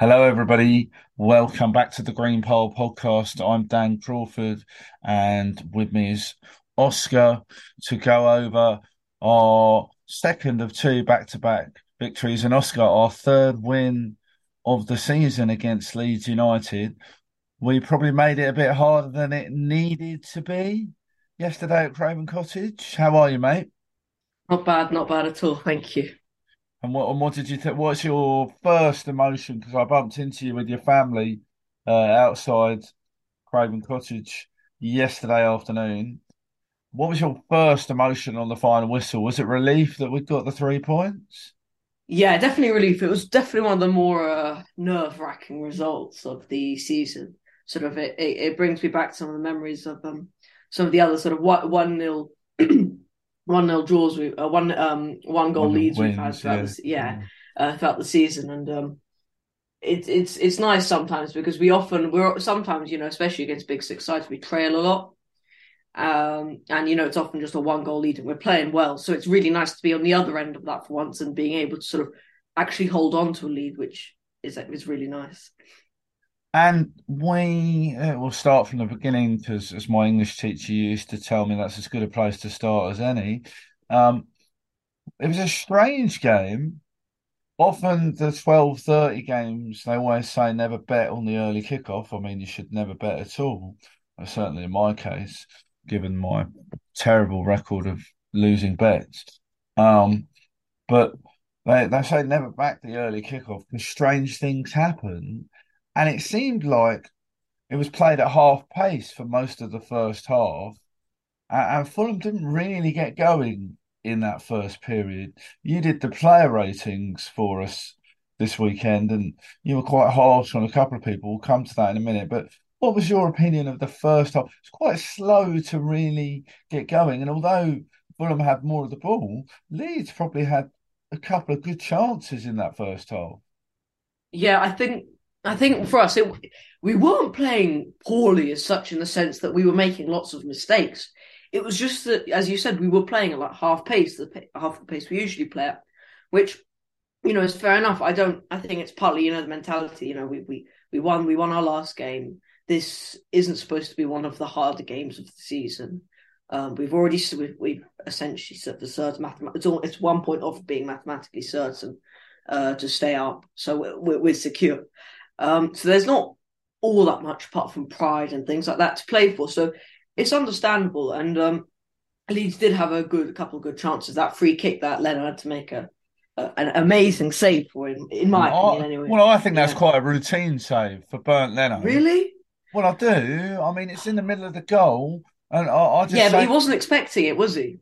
Hello, everybody. Welcome back to the Green Pole podcast. I'm Dan Crawford, and with me is Oscar to go over our second of two back to back victories. And Oscar, our third win of the season against Leeds United. We probably made it a bit harder than it needed to be yesterday at Craven Cottage. How are you, mate? Not bad, not bad at all. Thank you. And what and what did you think? What's your first emotion? Because I bumped into you with your family uh, outside Craven Cottage yesterday afternoon. What was your first emotion on the final whistle? Was it relief that we got the three points? Yeah, definitely relief. It was definitely one of the more uh, nerve wracking results of the season. Sort of, it, it, it brings me back some of the memories of um some of the other sort of one nil one nil draws we uh, one um one goal one leads wins, we've had throughout yeah, the, yeah, yeah. Uh, throughout the season. And um it's it's it's nice sometimes because we often we're sometimes you know especially against big six sides we trail a lot. Um and you know it's often just a one goal lead and we're playing well. So it's really nice to be on the other end of that for once and being able to sort of actually hold on to a lead which is is really nice and we uh, will start from the beginning because, as my English teacher used to tell me, that's as good a place to start as any. Um, it was a strange game. Often the twelve thirty games, they always say never bet on the early kickoff. I mean, you should never bet at all. certainly in my case, given my terrible record of losing bets. Um, but they, they say never back the early kickoff because strange things happen and it seemed like it was played at half pace for most of the first half, and Fulham didn't really get going in that first period. You did the player ratings for us this weekend, and you were quite harsh on a couple of people. We'll come to that in a minute, but. What was your opinion of the first half? It's quite slow to really get going, and although Fulham had more of the ball, Leeds probably had a couple of good chances in that first half. Yeah, I think I think for us, it, we weren't playing poorly as such in the sense that we were making lots of mistakes. It was just that, as you said, we were playing at like half pace, the half the pace we usually play at, which you know is fair enough. I don't. I think it's partly you know the mentality. You know, we we we won we won our last game. This isn't supposed to be one of the harder games of the season. Um, we've already we've, we've essentially set the certain mathematics. It's, it's one point off being mathematically certain uh, to stay up, so we're, we're secure. Um, so there's not all that much apart from pride and things like that to play for. So it's understandable. And um, Leeds did have a good a couple of good chances. That free kick that Leno had to make a, a an amazing save for him, in my well, opinion. Anyway. Well, I think that's yeah. quite a routine save for Bernd Leno. Really? Well, I do. I mean, it's in the middle of the goal, and I, I just yeah, say... but he wasn't expecting it, was he?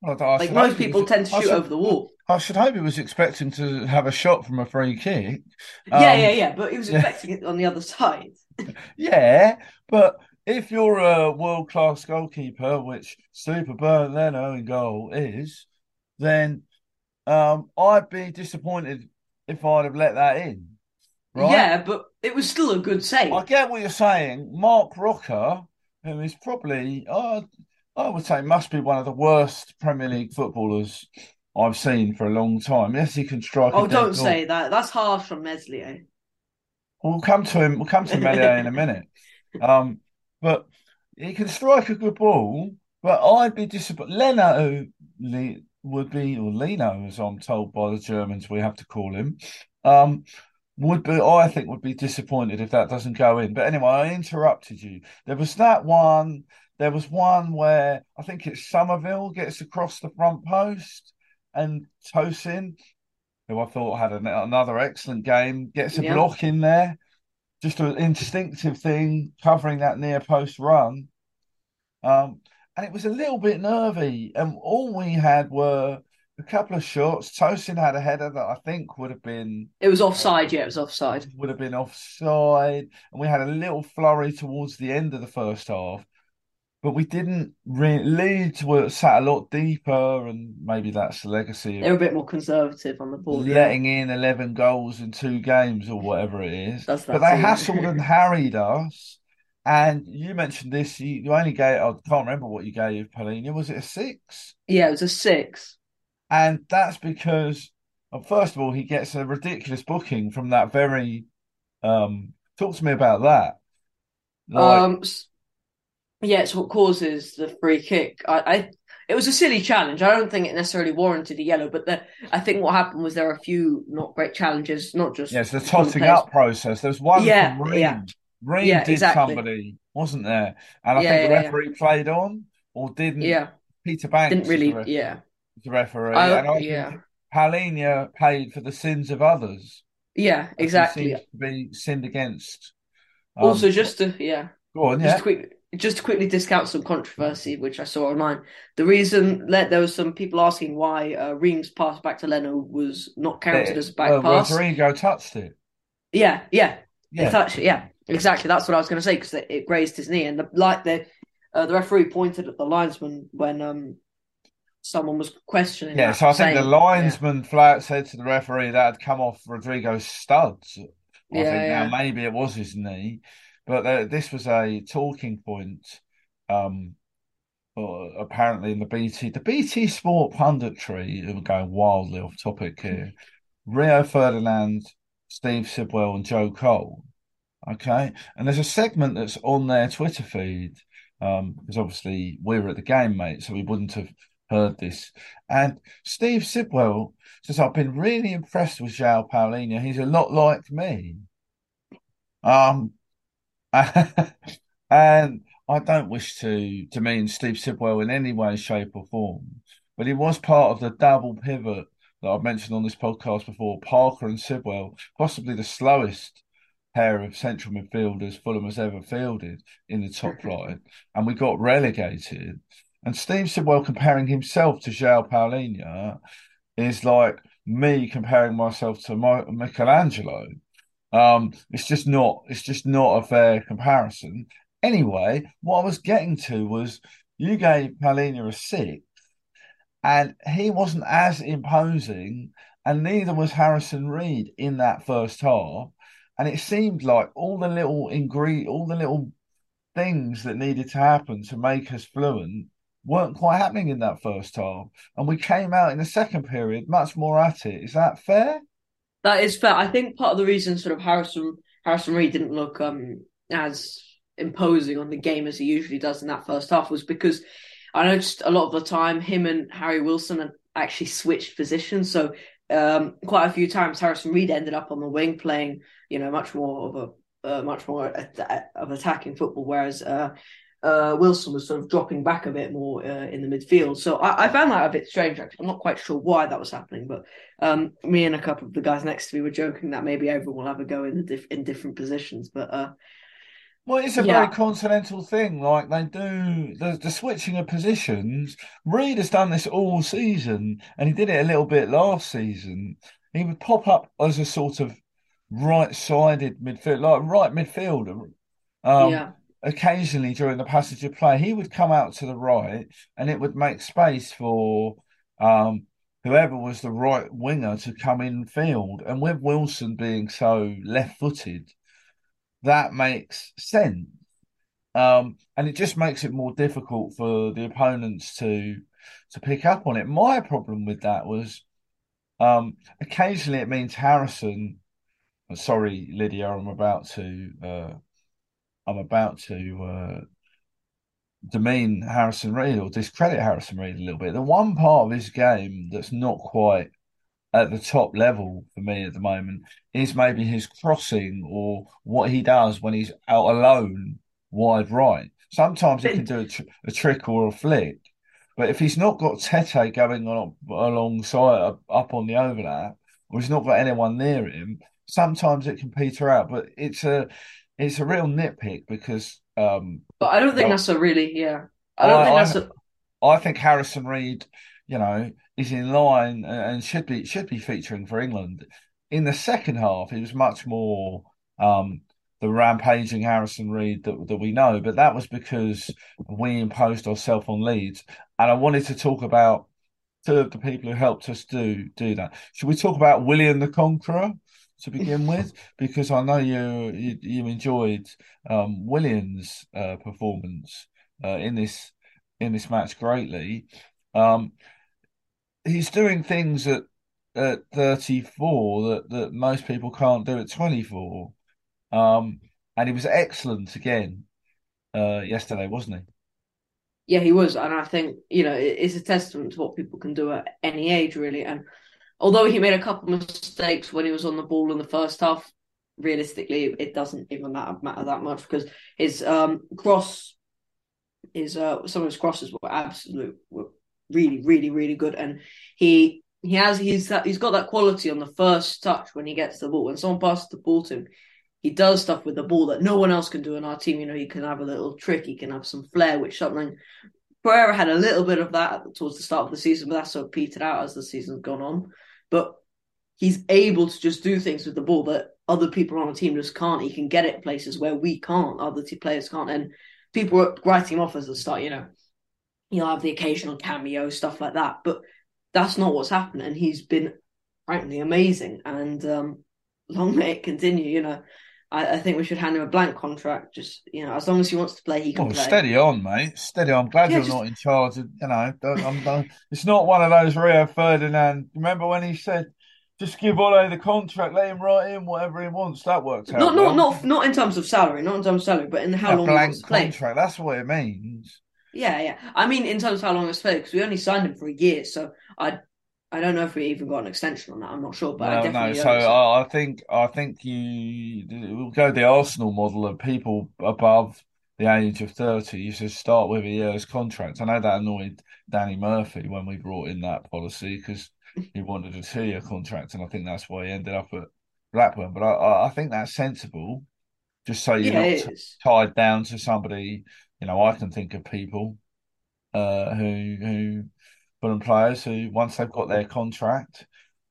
Well, like most people tend to shoot should, over the wall. I should hope he was expecting to have a shot from a free kick. Um, yeah, yeah, yeah. But he was expecting yeah. it on the other side. yeah, but if you're a world class goalkeeper, which Super Bernd Leno in goal is, then um, I'd be disappointed if I'd have let that in. Right? Yeah, but it was still a good save. I get what you're saying. Marc Roca, who is probably, uh, I would say, must be one of the worst Premier League footballers I've seen for a long time. Yes, he can strike. Oh, don't say that. That's harsh from Meslier. We'll come to him. We'll come to Meslier in a minute. Um, but he can strike a good ball. But I'd be disappointed. Leno would be, or Leno, as I'm told by the Germans, we have to call him. Um, would be, I think, would be disappointed if that doesn't go in. But anyway, I interrupted you. There was that one. There was one where I think it's Summerville gets across the front post and Tosin, who I thought had an, another excellent game, gets a yeah. block in there. Just an instinctive thing, covering that near post run. Um, and it was a little bit nervy. And all we had were a couple of shots. Tosin had a header that I think would have been. It was offside, yeah, it was offside. Would have been offside. And we had a little flurry towards the end of the first half but we didn't really. Leeds were sat a lot deeper, and maybe that's the legacy. They were a bit more conservative on the ball, letting yeah. in eleven goals in two games or whatever it is. but they hassled and harried us. And you mentioned this. You, you only gave. I can't remember what you gave Palhinha. Was it a six? Yeah, it was a six. And that's because, well, first of all, he gets a ridiculous booking from that very Um, talk to me about that. Like, um, yeah, it's what causes the free kick. I, I, it was a silly challenge. I don't think it necessarily warranted a yellow, but the, I think what happened was there are a few not great challenges, not just yes, the totting up process. There's one yeah, from Ream. Yeah. Ream yeah, did exactly. somebody, wasn't there? And I Yeah, think the referee played on or didn't. Yeah, Peter Bankes didn't really. was the, yeah, the referee, I- and I yeah. Palhinha paid for the sins of others. yeah, exactly. seems to be sinned against. Um, also, just to yeah, go on, just yeah. to quick, just to quickly discount some controversy which I saw online. The reason Le- there was some people asking why uh, Reams pass back to Leno was not counted as a back well, pass. Rodrigo touched it. Yeah, yeah, Yeah, It's actually yeah, exactly. That's what I was going to say because it, it grazed his knee, and the like the uh, the referee pointed at the linesman when um someone was questioning. yeah. that, So I think saying- the linesman flat said to the referee that had come off Rodrigo's studs. I Yeah, think yeah. now maybe it was his knee, but uh, this was a talking point. Um, uh, apparently in the BT, the BT Sport punditry, we're going wildly off topic here. Rio Ferdinand, Steve Sidwell, and Joe Cole. Okay, and there's a segment that's on their Twitter feed um, because obviously we were at the game, mate, so we wouldn't have heard this. And Steve Sidwell says, "I've been really impressed with João Palhinha. He's a lot like me." Um, and I don't wish to demean Steve Sidwell in any way, shape, or form, but he was part of the double pivot that I've mentioned on this podcast before. Parker and Sidwell, possibly the slowest pair of central midfielders Fulham has ever fielded in the top line, and we got relegated. And Steve Sidwell comparing himself to João Palhinha is like me comparing myself to Michelangelo. Um, it's just not. It's just not a fair comparison. Anyway, what I was getting to was you gave Palhinha a six, and he wasn't as imposing, and neither was Harrison Reed in that first half. And it seemed like all the little ingre all the little things that needed to happen to make us fluent weren't quite happening in that first half. And we came out in the second period much more at it. Is that fair? That is fair. I think part of the reason sort of Harrison Harrison Reed didn't look um as imposing on the game as he usually does in that first half was because I noticed a lot of the time him and Harry Wilson had actually switched positions. So um, quite a few times Harrison Reed ended up on the wing playing, you know, much more of a uh, much more of attacking football, whereas uh, uh, Wilson was sort of dropping back a bit more uh, in the midfield. So I, I, found that a bit strange. Actually, I'm not quite sure why that was happening, but um, me and a couple of the guys next to me were joking that maybe everyone will have a go in the diff- in different positions. But uh, well, it's a yeah. very continental thing. Like they do the, the switching of positions. Reed has done this all season, and he did it a little bit last season. He would pop up as a sort of right-sided midfield, like right midfielder. Um, yeah. Occasionally during the passage of play, he would come out to the right, and it would make space for um, whoever was the right winger to come in field. And with Wilson being so left-footed, that makes sense. Um, and it just makes it more difficult for the opponents to to pick up on it. My problem with that was um, occasionally it means Harrison. Sorry, Lydia, I'm about to uh, I'm about to uh, demean Harrison Reed or discredit Harrison Reed a little bit. The one part of his game that's not quite at the top level for me at the moment is maybe his crossing or what he does when he's out alone wide right. Sometimes he can do a, tr- a trick or a flick, but if he's not got Tete going on alongside up, up on the overlap, or he's not got anyone near him, sometimes it can peter out. But it's a it's a real nitpick because. Um, but I don't think well, that's a really yeah. I don't I, think that's a. I think Harrison Reed, you know, is in line and should be should be featuring for England. In the second half, he was much more um, the rampaging Harrison Reed that, that we know, but that was because we imposed ourselves on Leeds. And I wanted to talk about two of the people who helped us do do that. Should we talk about Willian the Conqueror to begin with? Because I know you you, you enjoyed um, Willian's uh, performance uh, in this in this match greatly. Um, he's doing things at at 34 that, that most people can't do at 24. Um, and he was excellent again uh, yesterday, wasn't he? Yeah, he was, and I think you know it's a testament to what people can do at any age, really. And although he made a couple of mistakes when he was on the ball in the first half, realistically, it doesn't even matter, matter that much because his um, cross, his uh, some of his crosses were absolute, were really, really, really good, and he he has he's he's got that quality on the first touch when he gets the ball. When someone passes the ball to him, he does stuff with the ball that no one else can do in our team. You know, he can have a little trick, he can have some flair, which something Pereira had a little bit of that towards the start of the season, but that's sort of petered out as the season's gone on. But he's able to just do things with the ball that other people on the team just can't. He can get it places where we can't, other players can't. And people writing him off as a start, you know, he'll have the occasional cameo, stuff like that. But that's not what's happened. And he's been frankly amazing. And um, long may it continue, you know. I, I, think we should hand him a blank contract. Just you know, as long as he wants to play, he can well, play. Steady on, mate. Steady on. I'm glad yeah, you're just... not in charge. Of, you know, I'm, I'm, it's not one of those Rio Ferdinand. Remember when he said, "Just give Ole the contract, let him write in whatever he wants." That works out. Not, not, not, not in terms of salary. Not in terms of salary, but in how yeah, long he wants to play. contract. That's what it means. Yeah, yeah. I mean, in terms of how long it's played, because we only signed him for a year, so I I don't know if we even got an extension on that. I'm not sure, but no, I definitely no. So I, I, think I think you will go the Arsenal model of people above the age of thirty. You should start with a year's contract. I know that annoyed Danny Murphy when we brought in that policy because he wanted a two-year contract, and I think that's why he ended up at Blackburn. But I, I think that's sensible, just so you're yeah, not tied down to somebody. You know, I can think of people uh, who who Fulham players who, once they've got their contract,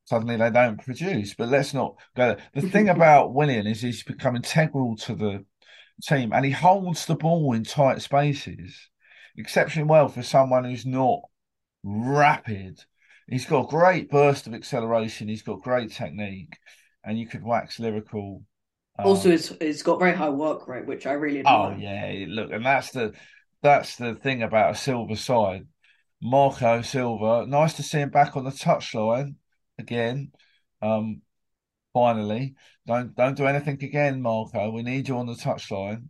suddenly they don't produce. But let's not go. There. The thing about Willian is he's become integral to the team and he holds the ball in tight spaces exceptionally well for someone who's not rapid. He's got a great burst of acceleration, he's got great technique, and you could wax lyrical. Also, um, it's, it's got very high work rate, which I really admire. Oh yeah, look, and that's the that's the thing about a Silva side. Marco Silva. Nice to see him back on the touchline again. Um, finally, don't don't do anything again, Marco. We need you on the touchline.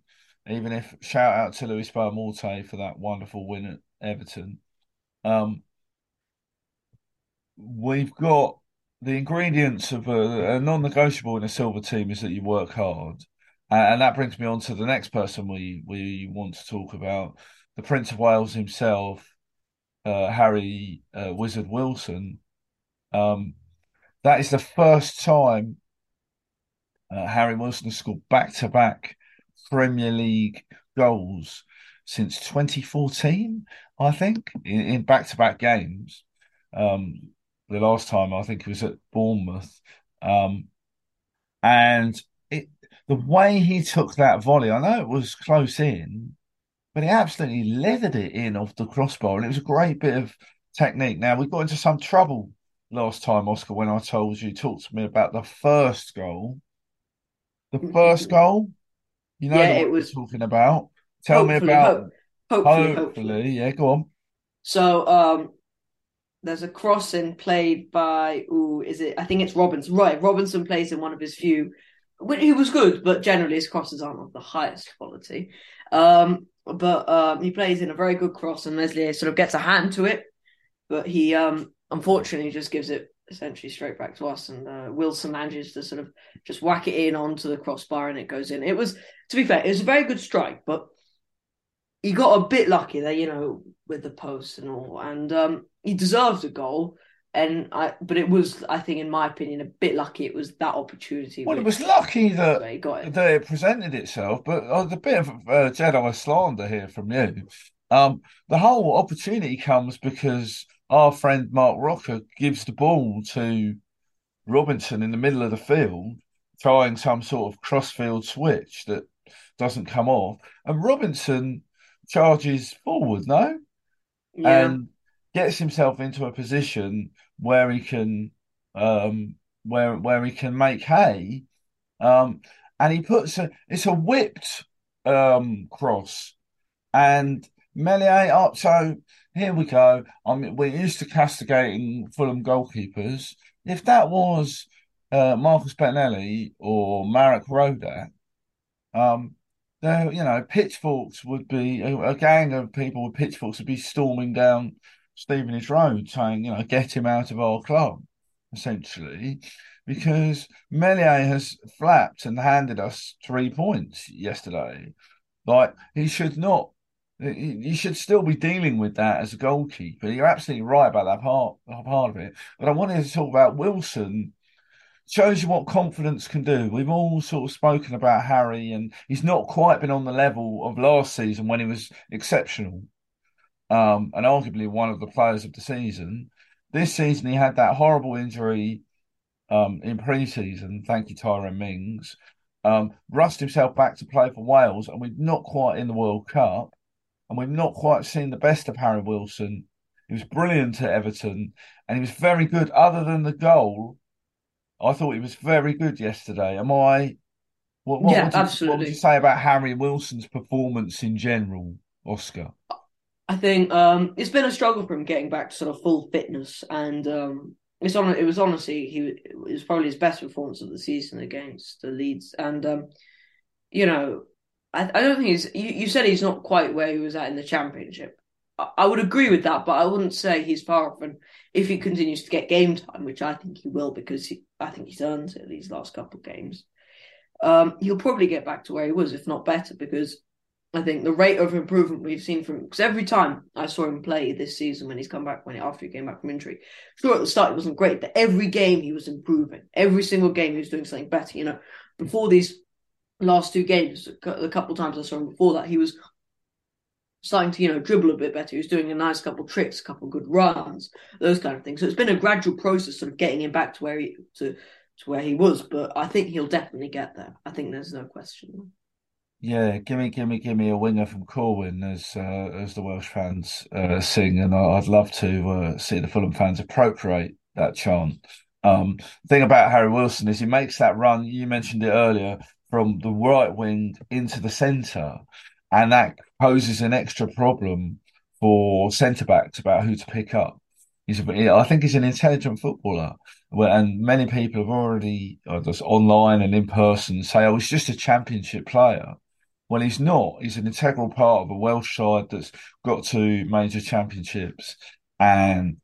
Even if shout out to Luis Boa-Morte for that wonderful win at Everton. Um, we've got the ingredients of a, a, non-negotiable in a Silva team is that you work hard, and, that brings me on to the next person we we want to talk about, the Prince of Wales himself, uh, Harry uh, Wizard Wilson, um, that is the first time uh, Harry Wilson has scored back to back Premier League goals since 2014, I think, in back to back games. Um, the last time I think it was at Bournemouth. Um, and it, the way he took that volley, I know it was close in, but he absolutely leathered it in off the crossbar, and it was a great bit of technique. Now we got into some trouble last time, Oscar, when I told you talked to me about the first goal. The first goal, you know yeah, what it was talking about. Tell me about hope, hopefully, hopefully, hopefully, yeah, go on. So, um, there's a crossing played by, ooh, is it? I think it's Robinson. Right, Robinson plays in one of his few. He was good, but generally his crosses aren't of the highest quality. Um, but um, he plays in a very good cross, and Meslier sort of gets a hand to it, but he um, unfortunately just gives it essentially straight back to us, and uh, Wilson manages to sort of just whack it in onto the crossbar, and it goes in. It was, to be fair, it was a very good strike, but he got a bit lucky there, you know, with the post and all, and um, he deserved a goal and I, but it was, I think, in my opinion, a bit lucky. It was that opportunity. Well, it was lucky that it, it. that it presented itself, but uh, the bit of uh, Jedi slander here from you. Um, the whole opportunity comes because our friend Marc Roca gives the ball to Robinson in the middle of the field, trying some sort of crossfield switch that doesn't come off, and Robinson charges forward, no, yeah. and gets himself into a position where he can um, where where he can make hay, um, and he puts a it's a whipped um, cross, and Meslier up. So here we go. I mean, we're used to castigating Fulham goalkeepers. If that was uh, Marcus Bettinelli or Marek Rodák, Um, there, you know, pitchforks would be a, a gang of people with pitchforks would be storming down Stevenage Road, saying, you know, get him out of our club, essentially, because Meslier has flapped and handed us three points yesterday. Like he should not. You should still be dealing with that as a goalkeeper. You're absolutely right about that part, part of it. But I wanted to talk about Wilson shows you what confidence can do. We've all sort of spoken about Harry, and he's not quite been on the level of last season when he was exceptional, um, and arguably one of the players of the season. This season, he had that horrible injury um, in pre-season. Thank you, Tyrone Mings. Um, rust himself back to play for Wales, and we're not quite in the World Cup, and we've not quite seen the best of Harry Wilson. He was brilliant at Everton, and he was very good. Other than the goal, I thought he was very good yesterday. Am I? What, what, yeah, would you, absolutely. What would you say about Harry Wilson's performance in general, Oscar? I think um, it's been a struggle for him getting back to sort of full fitness, and um, it's on. It was honestly he it was probably his best performance of the season against the Leeds, and um, you know, I, I don't think he's. You, you said he's not quite where he was at in the Championship. I, I would agree with that, but I wouldn't say he's far off. And if he continues to get game time, which I think he will, because he, I think he's earned it these last couple of games, um, he'll probably get back to where he was, if not better, because I think the rate of improvement we've seen from because every time I saw him play this season when he's come back when he, after he came back from injury, sure at the start it wasn't great, but every game he was improving. Every single game he was doing something better. You know, before these last two games, a couple of times I saw him before that, he was starting to you know dribble a bit better. He was doing a nice couple tricks, a couple good runs, those kind of things. So it's been a gradual process, sort of getting him back to where he to to where he was. But I think he'll definitely get there. I think there's no question. Yeah, gimme, gimme, gimme a winger from Corwen, as uh, as the Welsh fans uh, sing, and I'd love to uh, see the Fulham fans appropriate that chant. Um, thing about Harry Wilson is he makes that run. You mentioned it earlier from the right wing into the centre, and that poses an extra problem for centre backs about who to pick up. He's, a, I think he's an intelligent footballer, and many people have already, uh, just online and in person, say, "Oh, he's just a championship player." Well, he's not. He's an integral part of a Welsh side that's got two major championships, and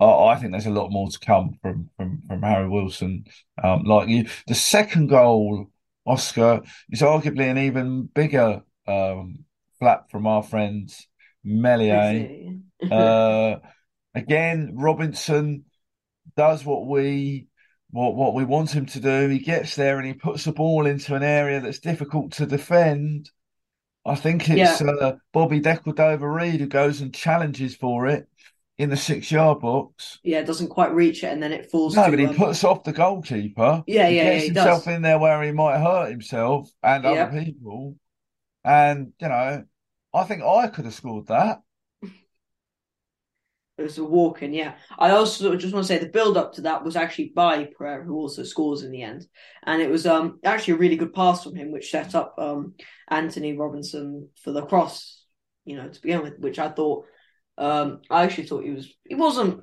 I, I think there's a lot more to come from from from Harry Wilson. Um, like you, the second goal, Oscar, is arguably an even bigger um, flap from our friends Meslier. uh, again, Robinson does what we what what we want him to do. He gets there and he puts the ball into an area that's difficult to defend. I think it's yeah. uh, Bobby De Cordova-Reid who goes and challenges for it in the six yard box. Yeah, doesn't quite reach it and then it falls. No, to, but he um... puts off the goalkeeper. Yeah, he yeah, gets yeah, himself does. in there where he might hurt himself and yeah. other people. And you know, I think I could have scored that. It was a walk in, yeah. I also just want to say the build up to that was actually by Pereira, who also scores in the end, and it was um actually a really good pass from him, which set up um Antonee Robinson for the cross, you know, to begin with, which I thought um I actually thought he was he wasn't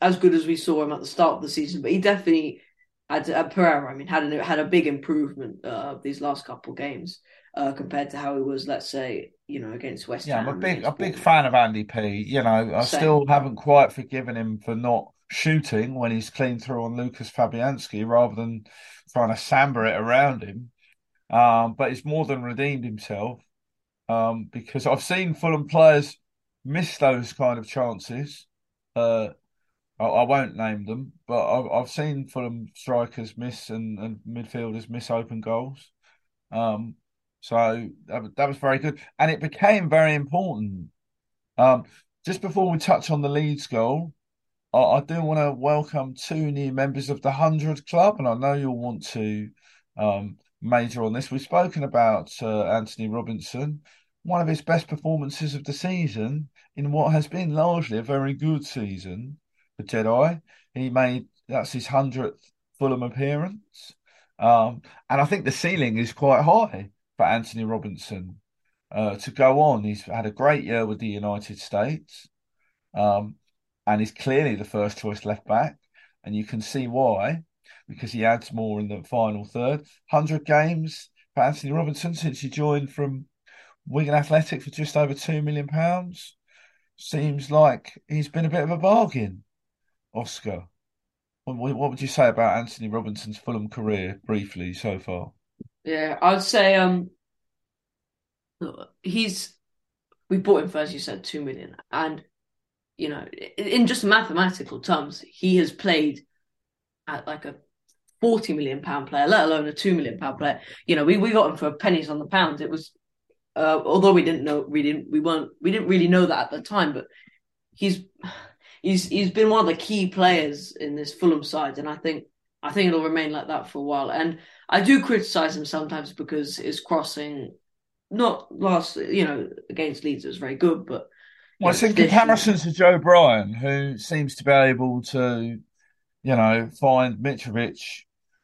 as good as we saw him at the start of the season, but he definitely had uh, Pereira. I mean, had a, had a big improvement uh, these last couple games uh, compared to how he was, let's say, you know, against West yeah, Ham. I'm a big, a big fan of Andy P. You know, I Same. still haven't quite forgiven him for not shooting when he's clean through on Lukasz Fabianski rather than trying to samba it around him. Um, but he's more than redeemed himself um, because I've seen Fulham players miss those kind of chances. Uh, I, I, won't name them, but I've, I've seen Fulham strikers miss and, and midfielders miss open goals. Um, so that, that was very good. And it became very important. Um, just before we touch on the Leeds goal, I, I do want to welcome two new members of the 100 Club, and I know you'll want to um, major on this. We've spoken about uh, Antonee Robinson, one of his best performances of the season in what has been largely a very good season for Jedi. He made that's his 100th Fulham appearance. Um, and I think the ceiling is quite high for Antonee Robinson uh, to go on. He's had a great year with the United States, um, and he's clearly the first choice left back, and you can see why because he adds more in the final third. Hundred games, for Antonee Robinson since he joined from Wigan Athletic for just over two million pounds. Seems like he's been a bit of a bargain. Oscar, what would you say about Antonee Robinson's Fulham career briefly so far? Yeah, I'd say um, he's we bought him for as you said two million, and you know, in just mathematical terms, he has played at like a forty million pound player, let alone a two million pound player. You know, we, we got him for pennies on the pound. It was uh, although we didn't know we didn't we weren't we didn't really know that at the time, but he's he's he's been one of the key players in this Fulham side, and I think I think it'll remain like that for a while. And I do criticize him sometimes because his crossing, not last you know against Leeds, was very good, but well, it's in comparison to Joe Bryan, who seems to be able to, you know, find Mitrovic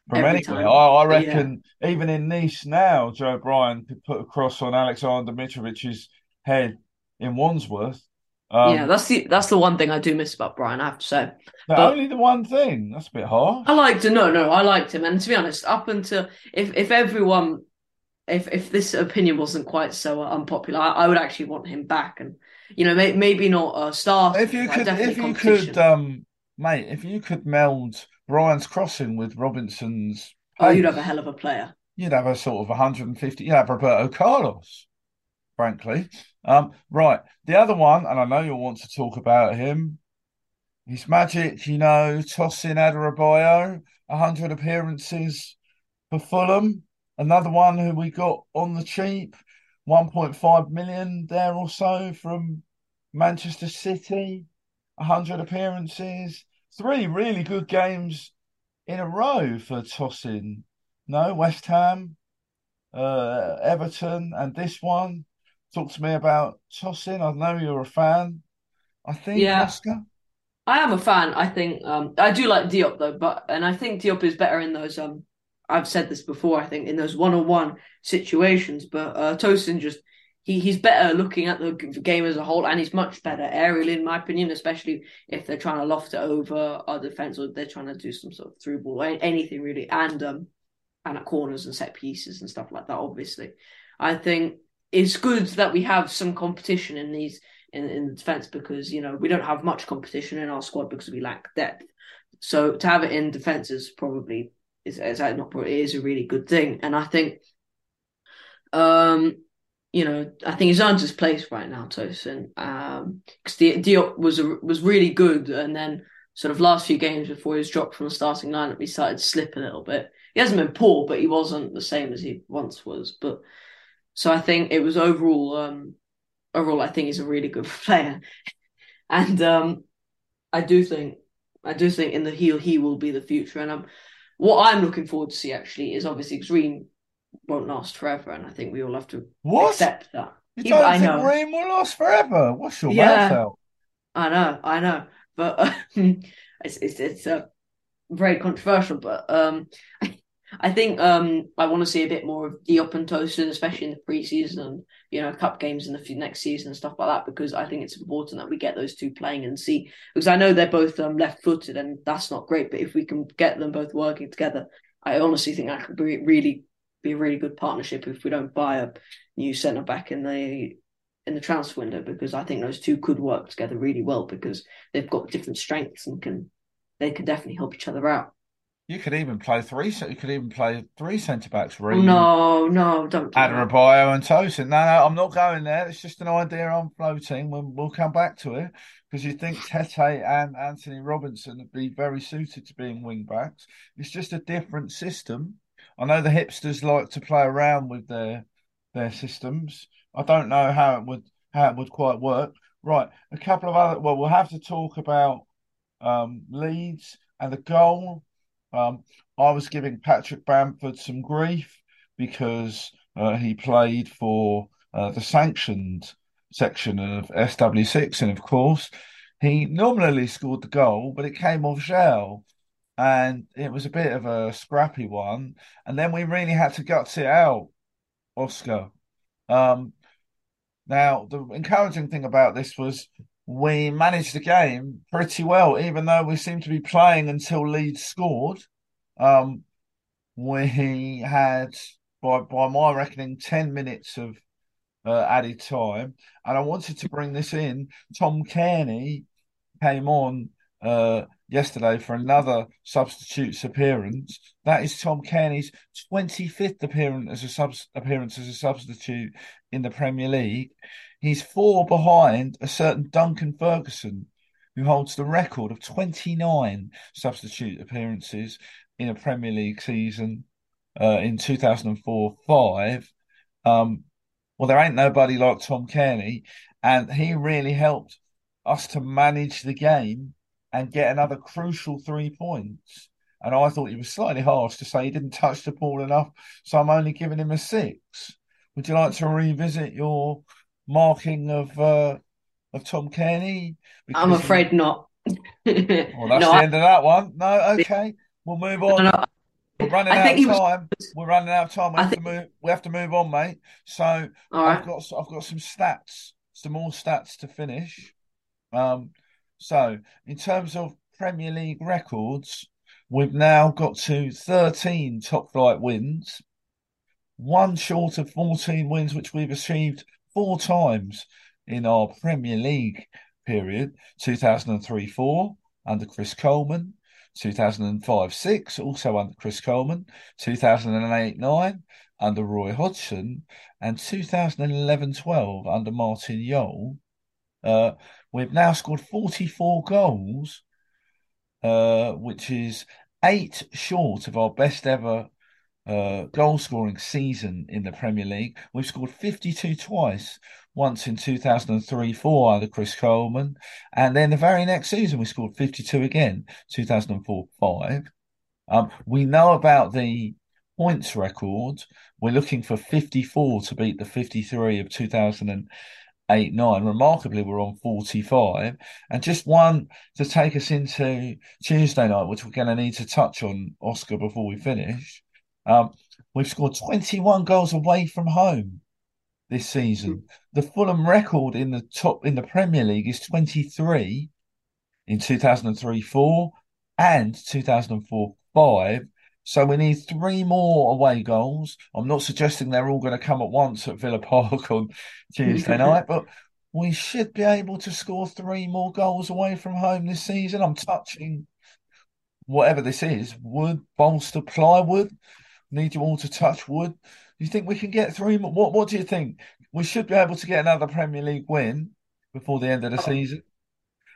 from Every anywhere. I, I, reckon yeah. even in Nice now, Joe Bryan could put a cross on Alexander Mitrovic's head in Wandsworth. Um, yeah, that's the that's the one thing I do miss about Bryan. I have to say, but only the one thing. That's a bit harsh. I liked him. No, no, I liked him. And to be honest, up until if if everyone, if if this opinion wasn't quite so unpopular, I, I would actually want him back. And you know, may, maybe not a star. If you could, if you could, um, mate, if you could meld Bryan's crossing with Robinson's. Pace, oh, you'd have a hell of a player. You'd have a sort of 150. You'd have Roberto Carlos, frankly. Um, right. The other one, and I know you'll want to talk about him. His magic, you know, Tosin Adarabioyo, 100 appearances for Fulham. Another one who we got on the cheap, 1.5 million there or so from Manchester City, 100 appearances three really good games in a row for Tosin. No, West Ham, uh, Everton, and this one. Talk to me about Tosin. I know you're a fan. I think yeah. Oscar. I am a fan. I think um, I do like Diop though, but and I think Diop is better in those. Um, I've said this before. I think in those one-on-one situations, but uh, Tosin just he, he's better looking at the game as a whole, and he's much better aerial, in my opinion, especially if they're trying to loft it over our defense or they're trying to do some sort of through ball, anything really, and um, and at corners and set pieces and stuff like that. Obviously, I think it's good that we have some competition in these in, in defense because you know we don't have much competition in our squad because we lack depth. So to have it in defense is probably is, is not is a really good thing, and I think um you know, I think he's earned his place right now, Tosin. Um, because Diop was a, was really good, and then sort of last few games before he was dropped from the starting lineup, he started to slip a little bit. He hasn't been poor, but he wasn't the same as he once was. But so I think it was overall, um, overall, I think he's a really good player, and um, I do think, I do think in the heel he will be the future, and I'm. What I'm looking forward to see actually is obviously Ream won't last forever, and I think we all have to what? accept that. You don't I think know. Ream will last forever? What's your yeah, mouth out? I know, I know, but um, it's it's it's uh, very controversial. But um, I think um, I want to see a bit more of Diop and Tosin, especially in the preseason, you know, cup games in the next season and stuff like that, because I think it's important that we get those two playing and see. Because I know they're both um, left-footed, and that's not great. But if we can get them both working together, I honestly think that could be really be a really good partnership if we don't buy a new centre back in the in the transfer window because I think those two could work together really well because they've got different strengths and can they could definitely help each other out. You could even play three. You could even play three centre backs. Really. No, no, don't. Do Adarabioyo and Tosin. No, no, I'm not going there. It's just an idea I'm floating. We'll, we'll come back to it because you think Tete and Antonee Robinson would be very suited to being wing backs. It's just a different system I know the hipsters like to play around with their their systems. I don't know how it would how it would quite work. Right, a couple of other. Well, we'll have to talk about um, Leeds and the goal. Um, I was giving Patrick Bamford some grief because uh, he played for uh, the sanctioned section of SW6, and of course, he nominally scored the goal, but it came off shell. and it was a bit of a scrappy one. And then we really had to gut it out, Oscar. Um, now, the encouraging thing about this was we managed the game pretty well, even though we seemed to be playing until Leeds scored. Um, we had by by my reckoning, ten minutes of uh, added time, and I wanted to bring this in. Tom Kearney came on uh, yesterday for another substitutes appearance. That is Tom Cairney's 25th appearance as a sub- appearance as a substitute in the Premier League. He's four behind a certain Duncan Ferguson, who holds the record of 29 substitute appearances in a Premier League season uh, in 2004 5. Um, well, there ain't nobody like Tom Cairney, and he really helped us to manage the game and get another crucial three points. And I thought he was slightly harsh to say he didn't touch the ball enough, so I'm only giving him a six. Would you like to revisit your marking of uh, of Tom Cairney? Because I'm afraid he... not. well, that's no, the I... end of that one. No, okay, we'll move on. No, no. We're running I out of time. Was... We're running out of time. We have think... to move. We have to move on, mate. So. I've got I've got some stats, some more stats to finish. Um, so, in terms of Premier League records, we've now got to 13 top flight wins, one short of 14 wins, which we've achieved four times in our Premier League period 2003 4 under Chris Coleman, 2005 6, also under Chris Coleman, 2008 9 under Roy Hodgson, and 2011 12 under Martin Jol. Uh, we've now scored 44 goals, uh, which is eight short of our best ever uh, goal scoring season in the Premier League. We've scored 52 twice, once in 2003 4 under Chris Coleman. And then the very next season, we scored 52 again, 2004 5. Um, we know about the points record. We're looking for 54 to beat the 53 of 2000 eight, nine. Remarkably, we're on 45. And just one to take us into Tuesday night, which we're going to need to touch on, Oscar, before we finish. Um, we've scored 21 goals away from home this season. The Fulham record in the top in the Premier League is 23 in 2003 4 and 2004 5. So we need three more away goals. I'm not suggesting they're all going to come at once at Villa Park on Tuesday night, but we should be able to score three more goals away from home this season. I'm touching whatever this is wood, bolster, plywood. Need you all to touch wood. Do you think we can get three more? What, what do you think? We should be able to get another Premier League win before the end of the oh. season.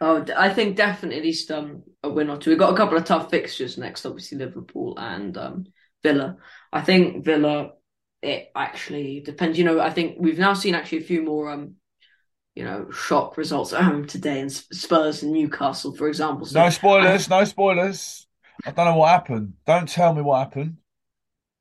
Oh, I think definitely at least um, a win or two. We've got a couple of tough fixtures next, obviously Liverpool and um, Villa. I think Villa, it actually depends. You know, I think we've now seen actually a few more, um, you know, shock results at home today in Spurs and Newcastle, for example. So, no spoilers, I, no spoilers. I don't know what happened. Don't tell me what happened.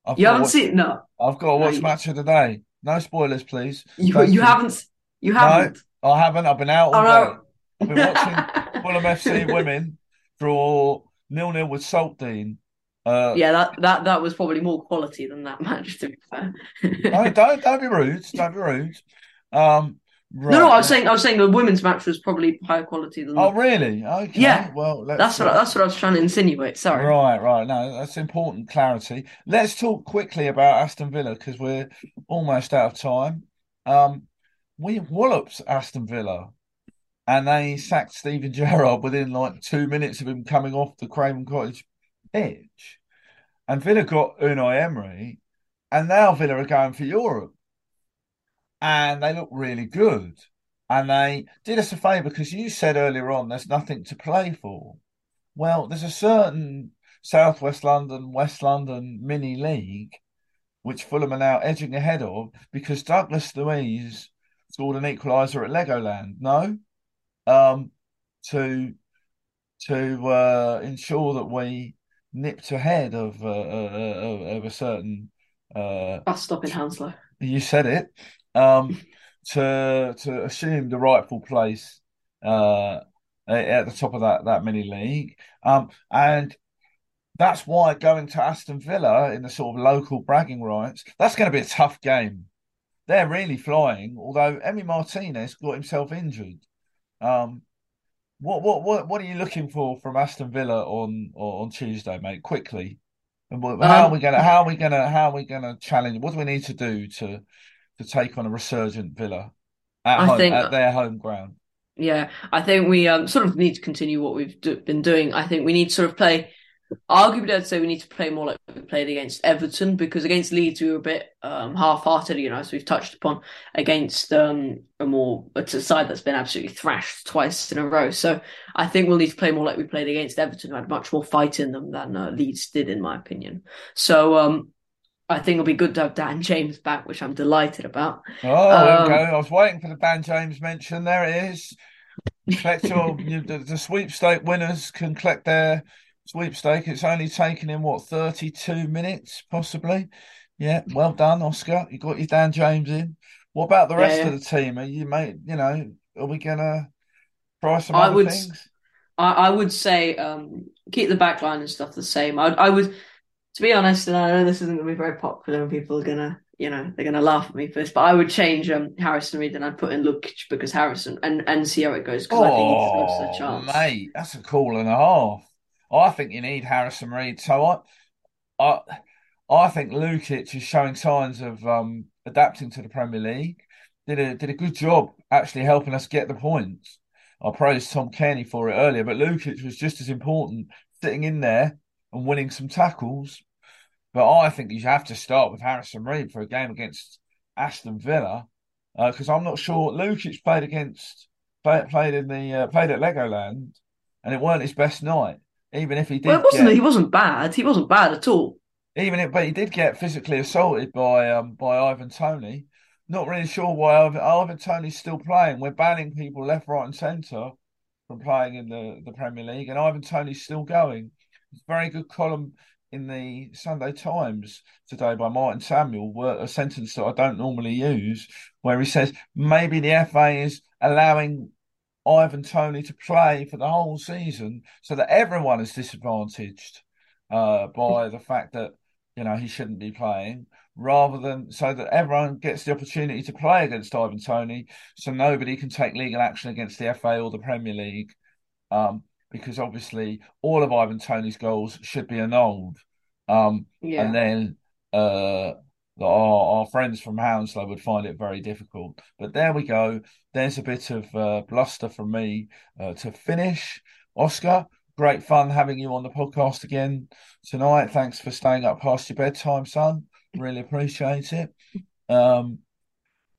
I've you haven't watch, seen no. I've got to watch no, match of the day. No spoilers, please. You, you haven't. You haven't. No, I haven't. I've been out all oh, day. I've been watching Fulham FC women draw nil nil with Saltdean. Uh, yeah, that, that that was probably more quality than that match. To be fair, no, don't don't be rude. Don't be rude. Um, right. No, no, I was saying I was saying the women's match was probably higher quality than. Oh, the... really? Okay. Yeah. Well, that's what that's what I was trying to insinuate. Sorry. Right, right. No, that's important clarity. Let's talk quickly about Aston Villa because we're almost out of time. Um, we walloped Aston Villa and they sacked Steven Gerrard within like two minutes of him coming off the Craven Cottage pitch. And Villa got Unai Emery, and now Villa are going for Europe. And they look really good. And they did us a favour because you said earlier on there's nothing to play for. Well, there's a certain Southwest London, West London mini league, which Fulham are now edging ahead of because Douglas Luiz scored an equaliser at Legoland. No? Um, to to uh, ensure that we nipped ahead of uh, uh, of a certain uh, bus stop in Hounslow. You said it. Um, to to assume the rightful place uh, at the top of that that mini league, um, and that's why going to Aston Villa in the sort of local bragging rights, that's going to be a tough game. They're really flying, although Emi Martinez got himself injured. Um, what what what what are you looking for from Aston Villa on on Tuesday, mate? Quickly, And how are Um, we gonna how are we gonna how are we gonna challenge? What do we need to do to to take on a resurgent Villa at I home think at their home ground? Yeah, I think we um, sort of need to continue what we've do- been doing. I think we need to sort of play. Arguably, I'd say we need to play more like we played against Everton because against Leeds we were a bit um, half-hearted, you know, as we've touched upon. Against um, a more it's a side that's been absolutely thrashed twice in a row. So I think we'll need to play more like we played against Everton, who had much more fight in them than uh, Leeds did, in my opinion. So um, I think it'll be good to have Dan James back, which I'm delighted about. Oh, Um, go. I was waiting for the Dan James mention. There it is. Collect your the, the sweepstake winners can collect their sweepstake. It's only taken in what 32 minutes, possibly. Yeah, well done, Oscar. You got your Dan James in. What about the rest yeah. of the team? Are you mate, you know, are we gonna try some I other would things? I, I would say um, keep the back line and stuff the same. I, I would, to be honest, and I know this isn't going to be very popular, and people are gonna, you know, they're gonna laugh at me for this, but I would change um, Harrison Reed and I'd put in Lukic because Harrison and and see how it goes because I think he deserves a Oh, chance. mate, that's a call and a half. I think you need Harrison Reed. So I, I, I think Lukic is showing signs of um, adapting to the Premier League. Did a did a good job actually helping us get the points. I praised Tom Cairney for it earlier, but Lukic was just as important, sitting in there and winning some tackles. But I think you have to start with Harrison Reed for a game against Aston Villa, because I'm not sure Lukic played against play, played in the uh, played at Legoland, and it weren't his best night. Even if he Well, did it wasn't. get He wasn't bad. He wasn't bad at all. even if, but he did get physically assaulted by um by Ivan Toney. Not really sure why Ivan, Ivan Toney's still playing. We're banning people left, right, and centre from playing in the, the Premier League, and Ivan Toney's still going. Very good column in the Sunday Times today by Martin Samuel, a sentence that I don't normally use, where he says maybe the FA is allowing Ivan Toney to play for the whole season so that everyone is disadvantaged uh, by the fact that you know he shouldn't be playing, rather than so that everyone gets the opportunity to play against Ivan Toney, so nobody can take legal action against the FA or the Premier League, um, because obviously all of Ivan Toney's goals should be annulled, um, Yeah. and then uh, our, our friends from Hounslow would find it very difficult. But there we go. There's a bit of uh, bluster from me uh, to finish. Oscar, great fun having you on the podcast again tonight. Thanks for staying up past your bedtime, son. Really appreciate it. Um,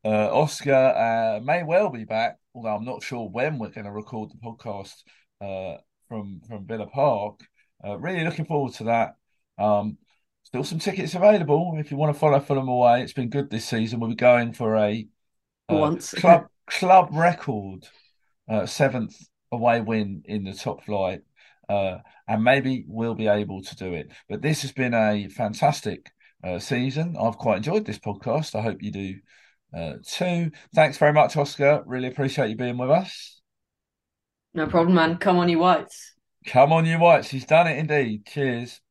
uh, Oscar uh, may well be back, although I'm not sure when we're going to record the podcast uh, from from Villa Park. Uh, really looking forward to that. Um, still some tickets available if you want to follow Fulham away. It's been good this season. We'll be going for a uh, once. club club record uh, seventh away win in the top flight, uh, and maybe we'll be able to do it. But this has been a fantastic uh, season. I've quite enjoyed this podcast. I hope you do uh, too. Thanks very much, Oscar. Really appreciate you being with us. No problem, man. Come on, you whites. Come on, you whites. He's done it indeed. Cheers.